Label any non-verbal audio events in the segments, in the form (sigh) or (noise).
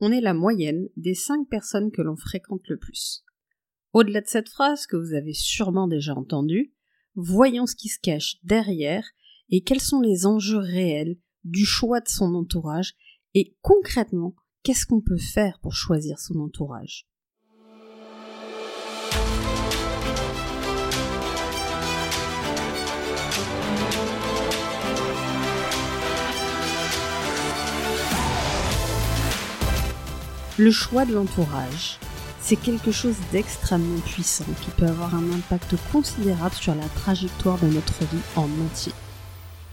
on est la moyenne des cinq personnes que l'on fréquente le plus. Au-delà de cette phrase que vous avez sûrement déjà entendue, voyons ce qui se cache derrière et quels sont les enjeux réels du choix de son entourage et concrètement qu'est-ce qu'on peut faire pour choisir son entourage? Le choix de l'entourage, c'est quelque chose d'extrêmement puissant qui peut avoir un impact considérable sur la trajectoire de notre vie en entier.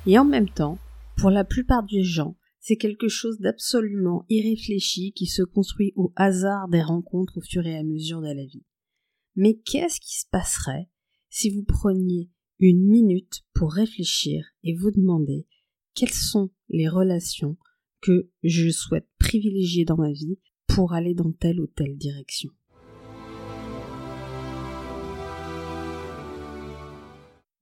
Et en même temps, pour la plupart des gens, c'est quelque chose d'absolument irréfléchi qui se construit au hasard des rencontres au fur et à mesure de la vie. Mais qu'est-ce qui se passerait si vous preniez une minute pour réfléchir et vous demander quelles sont les relations que je souhaite privilégier dans ma vie pour aller dans telle ou telle direction.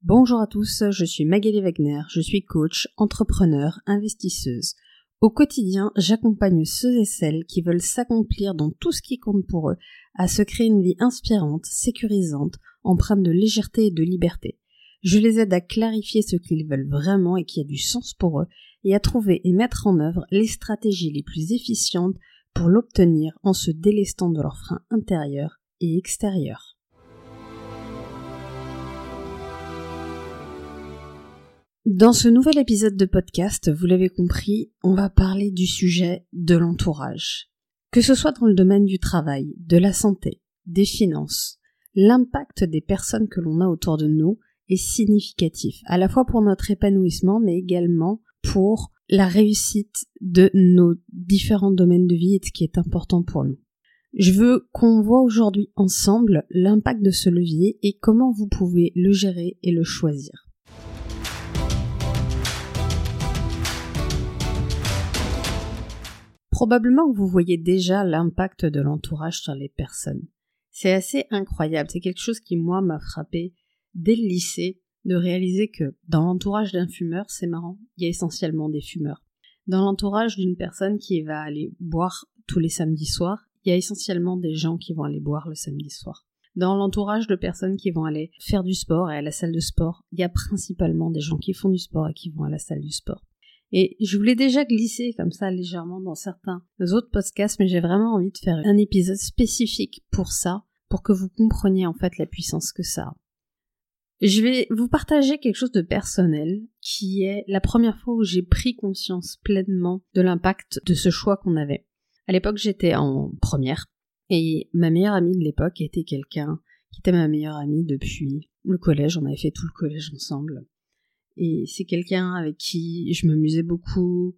Bonjour à tous, je suis Magali Wagner, je suis coach, entrepreneur, investisseuse. Au quotidien, j'accompagne ceux et celles qui veulent s'accomplir dans tout ce qui compte pour eux, à se créer une vie inspirante, sécurisante, empreinte de légèreté et de liberté. Je les aide à clarifier ce qu'ils veulent vraiment et qui a du sens pour eux, et à trouver et mettre en œuvre les stratégies les plus efficientes pour l'obtenir en se délestant de leurs freins intérieurs et extérieurs. Dans ce nouvel épisode de podcast, vous l'avez compris, on va parler du sujet de l'entourage. Que ce soit dans le domaine du travail, de la santé, des finances, l'impact des personnes que l'on a autour de nous est significatif, à la fois pour notre épanouissement, mais également pour la réussite de nos différents domaines de vie et ce qui est important pour nous. Je veux qu'on voit aujourd'hui ensemble l'impact de ce levier et comment vous pouvez le gérer et le choisir. Probablement que vous voyez déjà l'impact de l'entourage sur les personnes. C'est assez incroyable, c'est quelque chose qui moi m'a frappé dès le lycée de réaliser que dans l'entourage d'un fumeur, c'est marrant, il y a essentiellement des fumeurs. Dans l'entourage d'une personne qui va aller boire tous les samedis soirs, il y a essentiellement des gens qui vont aller boire le samedi soir. Dans l'entourage de personnes qui vont aller faire du sport et à la salle de sport, il y a principalement des gens qui font du sport et qui vont à la salle du sport. Et je voulais déjà glisser comme ça légèrement dans certains autres podcasts, mais j'ai vraiment envie de faire un épisode spécifique pour ça, pour que vous compreniez en fait la puissance que ça a. Je vais vous partager quelque chose de personnel qui est la première fois où j'ai pris conscience pleinement de l'impact de ce choix qu'on avait. À l'époque, j'étais en première et ma meilleure amie de l'époque était quelqu'un qui était ma meilleure amie depuis le collège. On avait fait tout le collège ensemble. Et c'est quelqu'un avec qui je m'amusais beaucoup,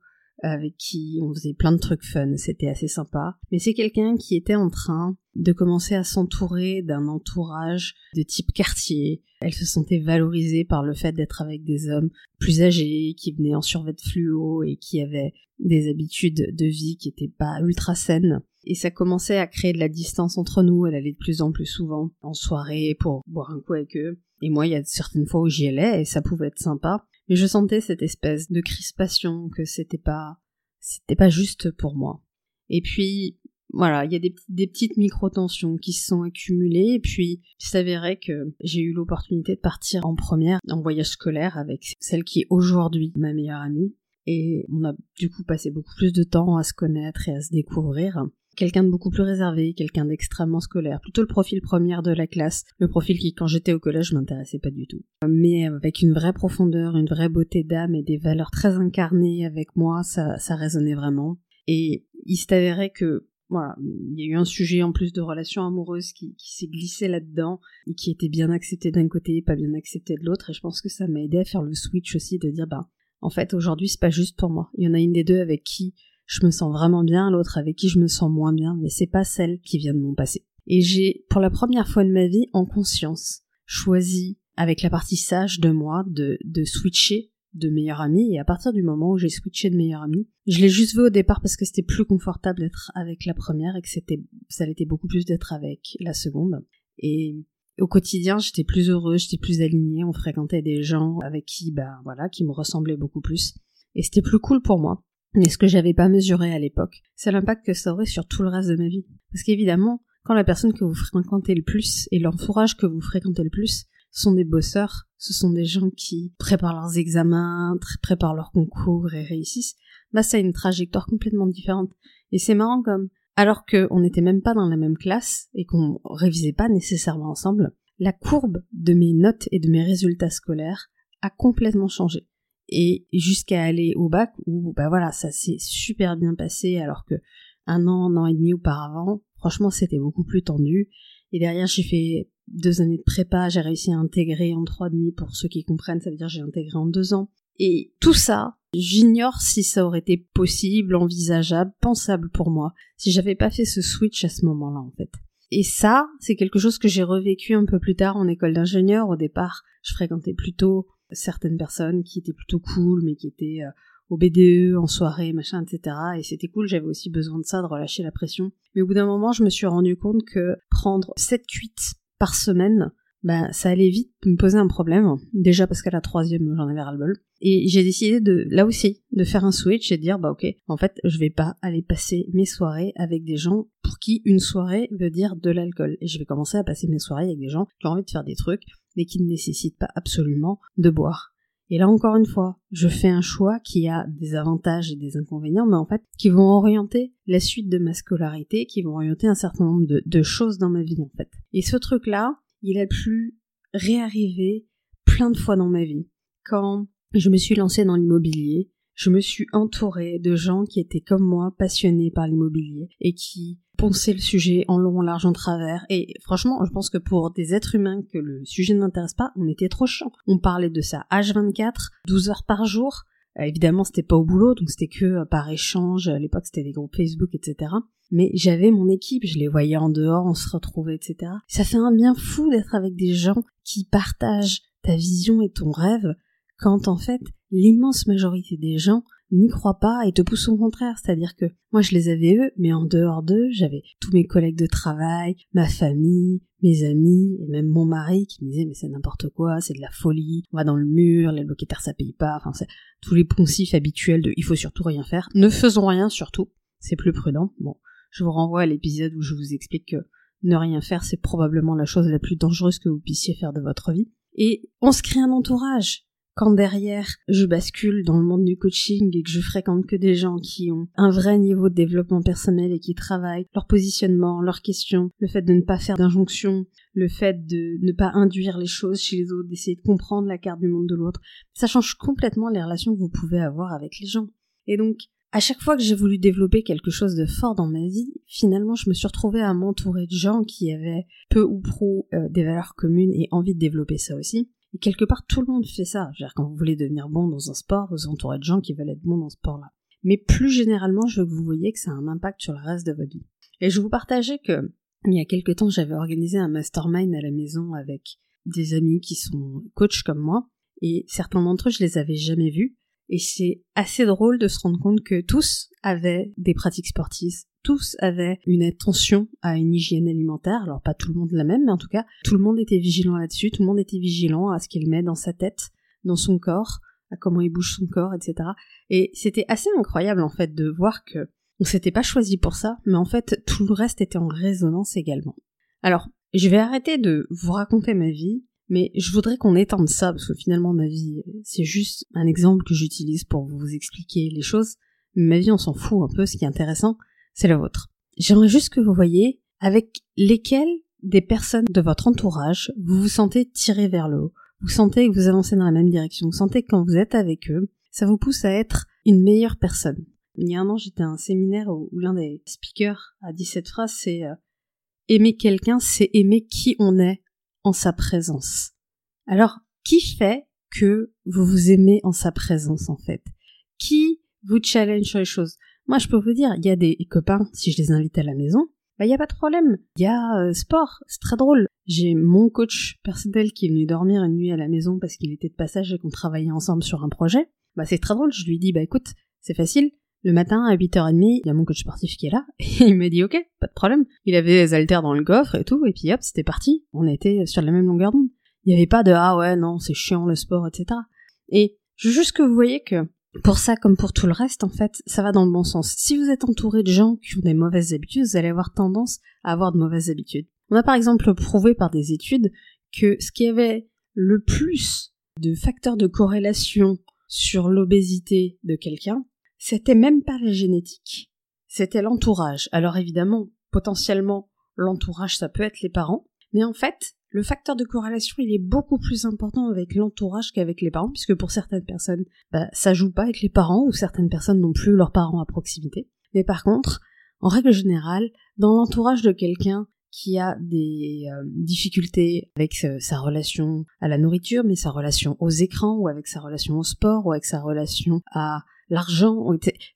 avec qui on faisait plein de trucs fun, c'était assez sympa. Mais c'est quelqu'un qui était en train de commencer à s'entourer d'un entourage de type quartier. Elle se sentait valorisée par le fait d'être avec des hommes plus âgés, qui venaient en survêt fluo et qui avaient des habitudes de vie qui étaient pas ultra saines. Et ça commençait à créer de la distance entre nous. Elle allait de plus en plus souvent en soirée pour boire un coup avec eux. Et moi, il y a certaines fois où j'y allais et ça pouvait être sympa. Mais je sentais cette espèce de crispation que c'était pas, c'était pas juste pour moi. Et puis, voilà, il y a des, petites micro-tensions qui se sont accumulées, et puis il s'avérait que j'ai eu l'opportunité de partir en première en voyage scolaire avec celle qui est aujourd'hui ma meilleure amie, et on a du coup passé beaucoup plus de temps à se connaître et à se découvrir quelqu'un de beaucoup plus réservé, quelqu'un d'extrêmement scolaire, plutôt le profil première de la classe, le profil qui quand j'étais au collège m'intéressait pas du tout. Mais avec une vraie profondeur, une vraie beauté d'âme et des valeurs très incarnées avec moi, ça, ça résonnait vraiment. Et il s'est avéré que voilà, il y a eu un sujet en plus de relations amoureuses qui, qui s'est glissé là-dedans et qui était bien accepté d'un côté et pas bien accepté de l'autre. Et je pense que ça m'a aidé à faire le switch aussi de dire bah en fait aujourd'hui c'est pas juste pour moi. Il y en a une des deux avec qui je me sens vraiment bien, l'autre avec qui je me sens moins bien, mais c'est pas celle qui vient de mon passé. Et j'ai, pour la première fois de ma vie, en conscience, choisi, avec la partie sage de moi, de, de switcher de meilleure amie, et à partir du moment où j'ai switché de meilleure amie, je l'ai juste vu au départ parce que c'était plus confortable d'être avec la première et que c'était, ça l'était beaucoup plus d'être avec la seconde. Et au quotidien, j'étais plus heureuse, j'étais plus alignée, on fréquentait des gens avec qui, bah, voilà, qui me ressemblaient beaucoup plus. Et c'était plus cool pour moi Mais ce que j'avais pas mesuré à l'époque, c'est l'impact que ça aurait sur tout le reste de ma vie. Parce qu'évidemment, quand la personne que vous fréquentez le plus et l'entourage que vous fréquentez le plus sont des bosseurs, ce sont des gens qui préparent leurs examens, préparent leurs concours et réussissent, bah ça a une trajectoire complètement différente. Et c'est marrant comme, alors qu'on n'était même pas dans la même classe et qu'on révisait pas nécessairement ensemble, la courbe de mes notes et de mes résultats scolaires a complètement changé. Et jusqu'à aller au bac où, bah voilà, ça s'est super bien passé alors que un an, un an et demi auparavant, franchement, c'était beaucoup plus tendu. Et derrière, j'ai fait deux années de prépa, j'ai réussi à intégrer en trois demi pour ceux qui comprennent, ça veut dire j'ai intégré en deux ans. Et tout ça, j'ignore si ça aurait été possible, envisageable, pensable pour moi, si j'avais pas fait ce switch à ce moment-là, en fait. Et ça, c'est quelque chose que j'ai revécu un peu plus tard en école d'ingénieur. Au départ, je fréquentais plutôt certaines personnes qui étaient plutôt cool, mais qui étaient euh, au BDE, en soirée, machin, etc. Et c'était cool, j'avais aussi besoin de ça, de relâcher la pression. Mais au bout d'un moment, je me suis rendu compte que prendre 7 cuites par semaine, bah, ça allait vite me poser un problème. Déjà parce qu'à la troisième, j'en avais ras-le-bol. Et j'ai décidé de, là aussi, de faire un switch et de dire, bah ok, en fait, je vais pas aller passer mes soirées avec des gens pour qui une soirée veut dire de l'alcool. Et je vais commencer à passer mes soirées avec des gens qui ont envie de faire des trucs, mais qui ne nécessitent pas absolument de boire. Et là encore une fois, je fais un choix qui a des avantages et des inconvénients, mais en fait, qui vont orienter la suite de ma scolarité, qui vont orienter un certain nombre de, choses dans ma vie en fait. Et ce truc-là, il a pu réarriver plein de fois dans ma vie. Quand je me suis lancée dans l'immobilier, je me suis entourée de gens qui étaient comme moi passionnés par l'immobilier et qui ponçaient le sujet en long, en large, en travers. Et franchement, je pense que pour des êtres humains que le sujet n'intéresse pas, on était trop chiant. On parlait de ça H24, 12 heures par jour. Euh, évidemment, c'était pas au boulot, donc c'était que euh, par échange. À l'époque, c'était des groupes Facebook, etc. Mais j'avais mon équipe, je les voyais en dehors, on se retrouvait, etc. Ça fait un bien fou d'être avec des gens qui partagent ta vision et ton rêve quand en fait l'immense majorité des gens n'y croient pas et te poussent au contraire. C'est-à-dire que moi je les avais eux, mais en dehors d'eux, j'avais tous mes collègues de travail, ma famille, mes amis, et même mon mari qui me disait mais c'est n'importe quoi, c'est de la folie, on va dans le mur, les locataires ça paye pas, enfin c'est tous les poncifs habituels de il faut surtout rien faire. Ne faisons rien surtout, c'est plus prudent. Bon, je vous renvoie à l'épisode où je vous explique que ne rien faire c'est probablement la chose la plus dangereuse que vous puissiez faire de votre vie. Et on se crée un entourage quand derrière je bascule dans le monde du coaching et que je fréquente que des gens qui ont un vrai niveau de développement personnel et qui travaillent leur positionnement, leurs questions, le fait de ne pas faire d'injonctions, le fait de ne pas induire les choses chez les autres, d'essayer de comprendre la carte du monde de l'autre, ça change complètement les relations que vous pouvez avoir avec les gens. Et donc, à chaque fois que j'ai voulu développer quelque chose de fort dans ma vie, finalement, je me suis retrouvée à m'entourer de gens qui avaient peu ou prou euh, des valeurs communes et envie de développer ça aussi. Et quelque part, tout le monde fait ça. quand vous voulez devenir bon dans un sport, vous entourez de gens qui veulent être bons dans ce sport-là. Mais plus généralement, je veux que vous voyez que ça a un impact sur le reste de votre vie. Et je vous partageais que, il y a quelque temps, j'avais organisé un mastermind à la maison avec des amis qui sont coachs comme moi, et certains d'entre eux, je les avais jamais vus, et c'est assez drôle de se rendre compte que tous avaient des pratiques sportives, tous avaient une attention à une hygiène alimentaire. Alors pas tout le monde la même, mais en tout cas, tout le monde était vigilant là-dessus, tout le monde était vigilant à ce qu'il met dans sa tête, dans son corps, à comment il bouge son corps, etc. Et c'était assez incroyable en fait de voir que on s'était pas choisi pour ça, mais en fait tout le reste était en résonance également. Alors, je vais arrêter de vous raconter ma vie mais je voudrais qu'on étende ça, parce que finalement ma vie, c'est juste un exemple que j'utilise pour vous expliquer les choses. Mais ma vie, on s'en fout un peu, ce qui est intéressant, c'est la vôtre. J'aimerais juste que vous voyez avec lesquelles des personnes de votre entourage vous vous sentez tiré vers le haut. Vous sentez que vous avancez dans la même direction. Vous sentez que quand vous êtes avec eux, ça vous pousse à être une meilleure personne. Il y a un an, j'étais à un séminaire où, l'un des speakers a dit cette phrase, c'est euh, aimer quelqu'un, c'est aimer qui on est en sa présence. Alors, qui fait que vous vous aimez en sa présence en fait? Qui vous challenge sur les choses? Moi, je peux vous dire, il y a des copains, si je les invite à la maison, bah il y a pas de problème. Il y a euh, sport, c'est très drôle. J'ai mon coach personnel qui est venu dormir une nuit à la maison parce qu'il était de passage et qu'on travaillait ensemble sur un projet. Bah c'est très drôle, je lui dis bah écoute, c'est facile, le matin, à 8h30, il y a mon coach sportif qui est là, (laughs) et il m'a dit ok, pas de problème. Il avait des haltères dans le coffre et tout, et puis hop, c'était parti. On était sur la même longueur d'onde. Il n'y avait pas de ah ouais, non, c'est chiant le sport, etc. Et je veux juste que vous voyez que pour ça comme pour tout le reste, en fait, ça va dans le bon sens. Si vous êtes entouré de gens qui ont des mauvaises habitudes, vous allez avoir tendance à avoir de mauvaises habitudes. On a par exemple prouvé par des études que ce qui avait le plus de facteurs de corrélation sur l'obésité de quelqu'un, c'était même pas la génétique, c'était l'entourage. Alors évidemment, potentiellement, l'entourage, ça peut être les parents, mais en fait, le facteur de corrélation, il est beaucoup plus important avec l'entourage qu'avec les parents, puisque pour certaines personnes, bah, ça joue pas avec les parents, ou certaines personnes n'ont plus leurs parents à proximité. Mais par contre, en règle générale, dans l'entourage de quelqu'un qui a des euh, difficultés avec sa relation à la nourriture, mais sa relation aux écrans, ou avec sa relation au sport, ou avec sa relation à l'argent.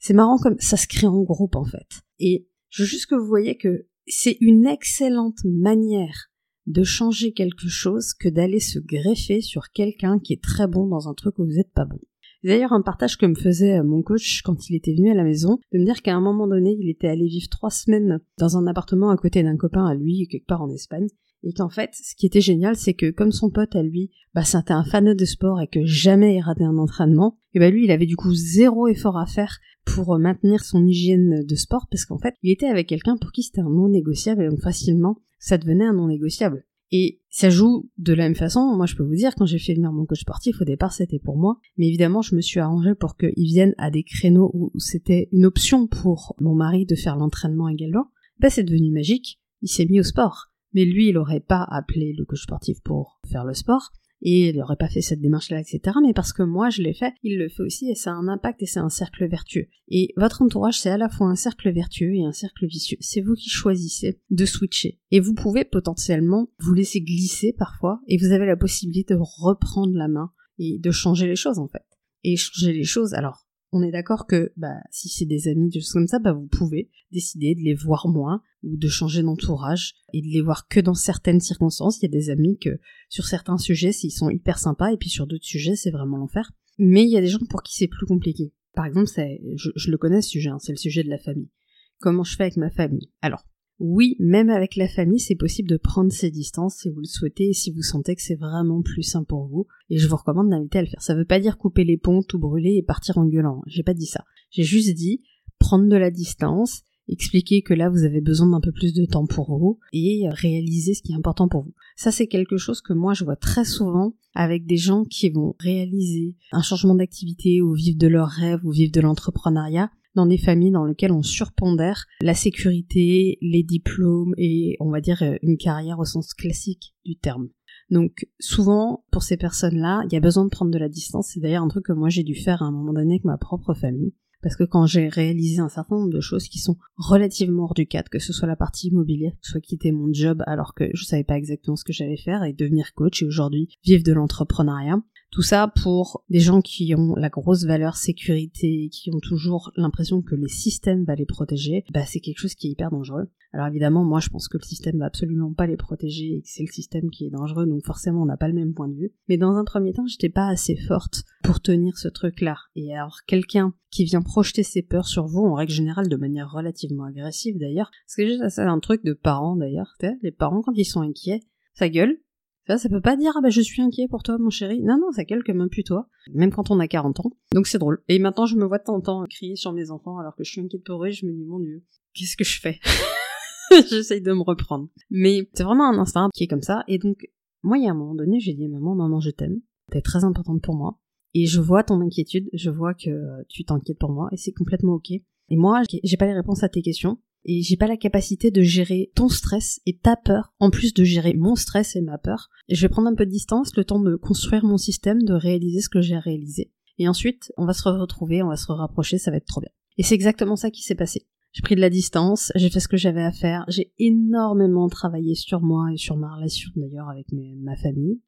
C'est marrant comme ça se crée en groupe en fait. Et je veux juste que vous voyez que c'est une excellente manière de changer quelque chose que d'aller se greffer sur quelqu'un qui est très bon dans un truc où vous n'êtes pas bon. D'ailleurs, un partage que me faisait mon coach quand il était venu à la maison, de me dire qu'à un moment donné, il était allé vivre trois semaines dans un appartement à côté d'un copain à lui, quelque part en Espagne, et qu'en fait, ce qui était génial, c'est que comme son pote à lui, bah c'était un fan de sport et que jamais il ratait un entraînement, et bah lui, il avait du coup zéro effort à faire pour maintenir son hygiène de sport, parce qu'en fait, il était avec quelqu'un pour qui c'était un non négociable, et donc facilement, ça devenait un non négociable. Et ça joue de la même façon. Moi, je peux vous dire, quand j'ai fait venir mon coach sportif, au départ, c'était pour moi. Mais évidemment, je me suis arrangée pour qu'il vienne à des créneaux où c'était une option pour mon mari de faire l'entraînement également. Ben, c'est devenu magique. Il s'est mis au sport. Mais lui, il aurait pas appelé le coach sportif pour faire le sport et il n'aurait pas fait cette démarche-là, etc. Mais parce que moi, je l'ai fait, il le fait aussi, et ça a un impact et c'est un cercle vertueux. Et votre entourage, c'est à la fois un cercle vertueux et un cercle vicieux. C'est vous qui choisissez de switcher. Et vous pouvez potentiellement vous laisser glisser parfois, et vous avez la possibilité de reprendre la main et de changer les choses, en fait. Et changer les choses, alors, on est d'accord que bah, si c'est des amis, des choses comme ça, bah, vous pouvez décider de les voir moins ou de changer d'entourage et de les voir que dans certaines circonstances. Il y a des amis que sur certains sujets, ils sont hyper sympas et puis sur d'autres sujets, c'est vraiment l'enfer. Mais il y a des gens pour qui c'est plus compliqué. Par exemple, je, je, le connais ce sujet, hein, c'est le sujet de la famille. Comment je fais avec ma famille? Alors, oui, même avec la famille, c'est possible de prendre ses distances si vous le souhaitez et si vous sentez que c'est vraiment plus sain pour vous. Et je vous recommande d'inviter à le faire. Ça veut pas dire couper les ponts, tout brûler et partir en gueulant. J'ai pas dit ça. J'ai juste dit prendre de la distance, expliquer que là vous avez besoin d'un peu plus de temps pour vous et réaliser ce qui est important pour vous. Ça c'est quelque chose que moi je vois très souvent avec des gens qui vont réaliser un changement d'activité ou vivre de leur rêve ou vivre de l'entrepreneuriat dans des familles dans lesquelles on surpondère la sécurité, les diplômes et on va dire une carrière au sens classique du terme. Donc souvent, pour ces personnes-là, il y a besoin de prendre de la distance. C'est d'ailleurs un truc que moi j'ai dû faire à un moment donné avec ma propre famille. Parce que quand j'ai réalisé un certain nombre de choses qui sont relativement hors du cadre, que ce soit la partie immobilière, que ce soit quitter mon job alors que je savais pas exactement ce que j'allais faire et devenir coach et aujourd'hui vivre de l'entrepreneuriat, tout ça pour des gens qui ont la grosse valeur sécurité, qui ont toujours l'impression que les systèmes va les protéger, bah c'est quelque chose qui est hyper dangereux. Alors évidemment, moi je pense que le système va absolument pas les protéger et que c'est le système qui est dangereux, donc forcément on n'a pas le même point de vue. Mais dans un premier temps, j'étais pas assez forte pour tenir ce truc-là. Et alors quelqu'un qui vient projeter ses peurs sur vous, en règle générale de manière relativement agressive d'ailleurs, parce que c'est un truc de parents d'ailleurs, les parents quand ils sont inquiets, ça gueule, ça, peut pas dire ah bah je suis inquiet pour toi mon chéri. Non non, ça mains plus toi, même quand on a 40 ans. Donc c'est drôle. Et maintenant je me vois de crier sur mes enfants alors que je suis inquiète pour eux je me dis mon dieu, qu'est-ce que je fais? (laughs) J'essaye de me reprendre. Mais c'est vraiment un instinct qui est comme ça et donc moi il y a un moment donné, j'ai dit maman maman je t'aime. T'es très importante pour moi et je vois ton inquiétude, je vois que tu t'inquiètes pour moi et c'est complètement OK. Et moi, j'ai pas les réponses à tes questions, et j'ai pas la capacité de gérer ton stress et ta peur, en plus de gérer mon stress et ma peur. Et je vais prendre un peu de distance, le temps de construire mon système, de réaliser ce que j'ai réalisé. Et ensuite, on va se retrouver, on va se rapprocher, ça va être trop bien. Et c'est exactement ça qui s'est passé. J'ai pris de la distance, j'ai fait ce que j'avais à faire, j'ai énormément travaillé sur moi et sur ma relation d'ailleurs avec ma famille.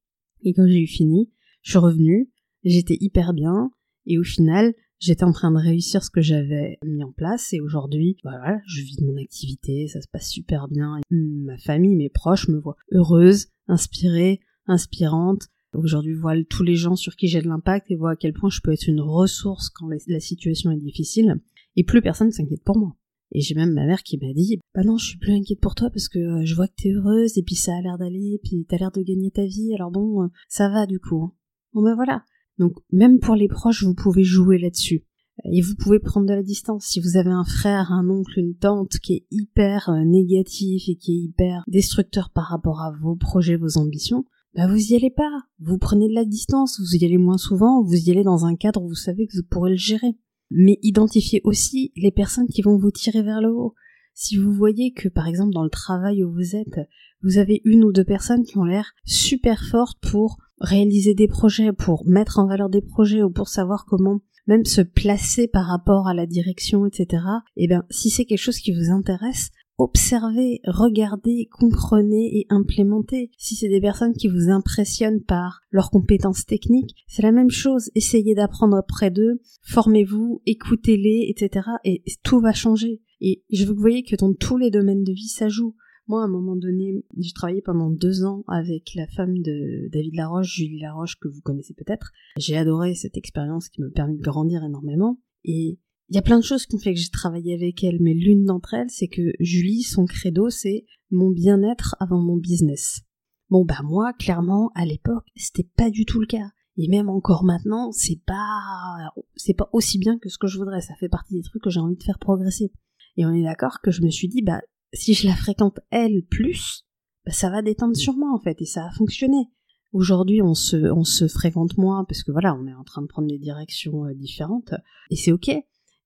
Et quand j'ai eu fini, je suis revenue, j'étais hyper bien, et au final, J'étais en train de réussir ce que j'avais mis en place et aujourd'hui, bah voilà, je vis de mon activité, ça se passe super bien. Ma famille, mes proches me voient heureuse, inspirée, inspirante. Aujourd'hui, voient tous les gens sur qui j'ai de l'impact et voient à quel point je peux être une ressource quand la situation est difficile. Et plus personne ne s'inquiète pour moi. Et j'ai même ma mère qui m'a dit, bah non, je suis plus inquiète pour toi parce que euh, je vois que t'es heureuse et puis ça a l'air d'aller, puis t'as l'air de gagner ta vie, alors bon, euh, ça va du coup. Hein. Bon ben voilà, Donc même pour les proches, vous pouvez jouer là-dessus. Et vous pouvez prendre de la distance. Si vous avez un frère, un oncle, une tante qui est hyper euh, négatif et qui est hyper destructeur par rapport à vos projets, vos ambitions, bah vous y allez pas. Vous prenez de la distance, vous y allez moins souvent, vous y allez dans un cadre où vous savez que vous pourrez le gérer. Mais identifiez aussi les personnes qui vont vous tirer vers le haut. Si vous voyez que par exemple dans le travail où vous êtes, vous avez une ou deux personnes qui ont l'air super fortes pour réaliser des projets, pour mettre en valeur des projets ou pour savoir comment même se placer par rapport à la direction, etc. Eh bien, si c'est quelque chose qui vous intéresse, observez, regardez, comprenez et implémentez. Si c'est des personnes qui vous impressionnent par leurs compétences techniques, c'est la même chose. Essayez d'apprendre près d'eux, formez-vous, écoutez-les, etc. Et tout va changer. Et je veux que vous voyez que dans tous les domaines de vie, ça joue. Moi, à un moment donné, j'ai travaillé pendant deux ans avec la femme de David Laroche, Julie Laroche, que vous connaissez peut-être. J'ai adoré cette expérience qui me permet de grandir énormément. Et il y a plein de choses qui ont fait que j'ai travaillé avec elle, mais l'une d'entre elles, c'est que Julie, son credo, c'est mon bien-être avant mon business. Bon, bah moi, clairement, à l'époque, c'était pas du tout le cas. Et même encore maintenant, c'est pas, c'est pas aussi bien que ce que je voudrais. Ça fait partie des trucs que j'ai envie de faire progresser. Et on est d'accord que je me suis dit, bah, si je la fréquente elle plus, bah, ça va détendre sur moi, en fait, et ça a fonctionné. Aujourd'hui, on se, on se fréquente moins parce que voilà, on est en train de prendre des directions euh, différentes, et c'est ok.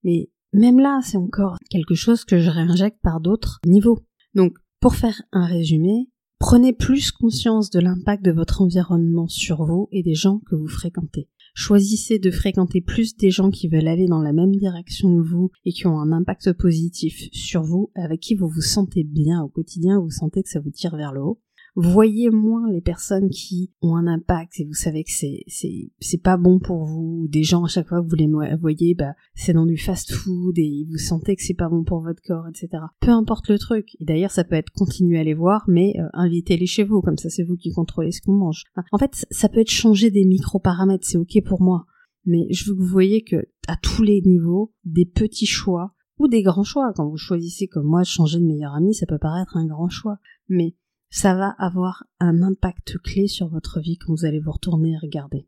Mais même là, c'est encore quelque chose que je réinjecte par d'autres niveaux. Donc, pour faire un résumé, prenez plus conscience de l'impact de votre environnement sur vous et des gens que vous fréquentez. Choisissez de fréquenter plus des gens qui veulent aller dans la même direction que vous et qui ont un impact positif sur vous, avec qui vous vous sentez bien au quotidien, vous sentez que ça vous tire vers le haut voyez moins les personnes qui ont un impact et vous savez que c'est c'est c'est pas bon pour vous. Des gens à chaque fois que vous les voyez bah c'est dans du fast food et vous sentez que c'est pas bon pour votre corps etc peu importe le truc. Et d'ailleurs ça peut être continuer à les voir mais euh, invitez-les chez vous. Comme ça c'est vous qui contrôlez ce qu'on mange. En fait ça peut être changer des micro paramètres c'est ok pour moi. Mais je veux que vous voyez que à tous les niveaux des petits choix ou des grands choix. Quand vous choisissez comme moi changer de meilleur ami ça peut paraître un grand choix. Mais ça va avoir un impact clé sur votre vie quand vous allez vous retourner et regarder.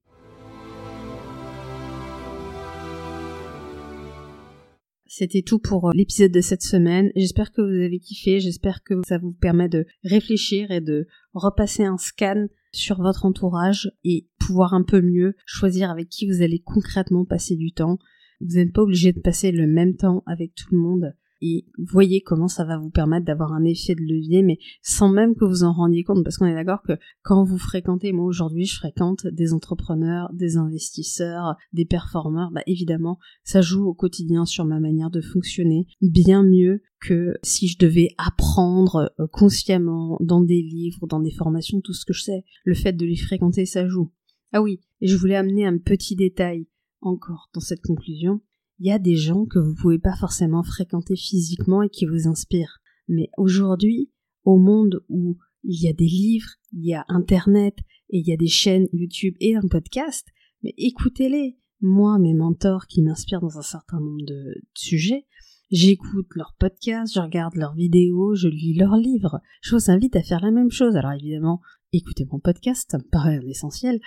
C'était tout pour euh, l'épisode de cette semaine. J'espère que vous avez kiffé, j'espère que ça vous permet de réfléchir et de repasser un scan sur votre entourage et pouvoir un peu mieux choisir avec qui vous allez concrètement passer du temps. Vous n'êtes pas obligé de passer le même temps avec tout le monde et voyez comment ça va vous permettre d'avoir un effet de levier, mais sans même que vous en rendiez compte, parce qu'on est d'accord que quand vous fréquentez, moi aujourd'hui je fréquente des entrepreneurs, des investisseurs, des performeurs, bah évidemment ça joue au quotidien sur ma manière de fonctionner, bien mieux que si je devais apprendre euh, consciemment dans des livres, dans des formations, tout ce que je sais. Le fait de les fréquenter, ça joue. Ah oui, et je voulais amener un petit détail encore dans cette conclusion il y a des gens que vous pouvez pas forcément fréquenter physiquement et qui vous inspirent. Mais aujourd'hui, au monde où il y a des livres, il y a Internet, et il y a des chaînes YouTube et un podcast, mais écoutez-les. Moi, mes mentors qui m'inspirent dans un certain nombre de sujets, j'écoute leurs podcasts, je regarde leurs vidéos, je lis leurs livres. Je vous invite à faire la même chose. Alors évidemment, écoutez mon podcast, ça me paraît un essentiel,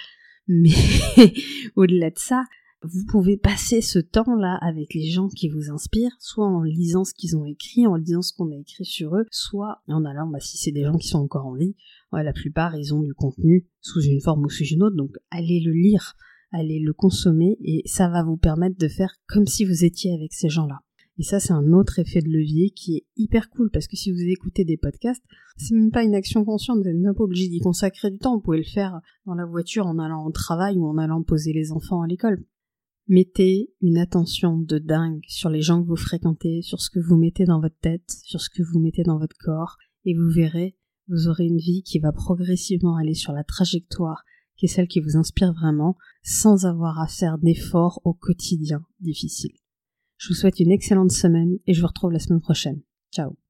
mais (laughs) au-delà de ça, vous pouvez passer ce temps-là avec les gens qui vous inspirent, soit en lisant ce qu'ils ont écrit, en lisant ce qu'on a écrit sur eux, soit en allant, bah, si c'est des gens qui sont encore en vie, la plupart ils ont du contenu sous une forme ou sous une autre, donc allez le lire, allez le consommer, et ça va vous permettre de faire comme si vous étiez avec ces gens-là. Et ça, c'est un autre effet de levier qui est hyper cool parce que si vous écoutez des podcasts, c'est même pas une action consciente, vous n'êtes même pas obligé d'y consacrer du temps. Vous pouvez le faire dans la voiture en allant au travail ou en allant poser les enfants à l'école. Mettez une attention de dingue sur les gens que vous fréquentez, sur ce que vous mettez dans votre tête, sur ce que vous mettez dans votre corps, et vous verrez, vous aurez une vie qui va progressivement aller sur la trajectoire qui est celle qui vous inspire vraiment, sans avoir à faire d'efforts au quotidien difficile. Je vous souhaite une excellente semaine et je vous retrouve la semaine prochaine. Ciao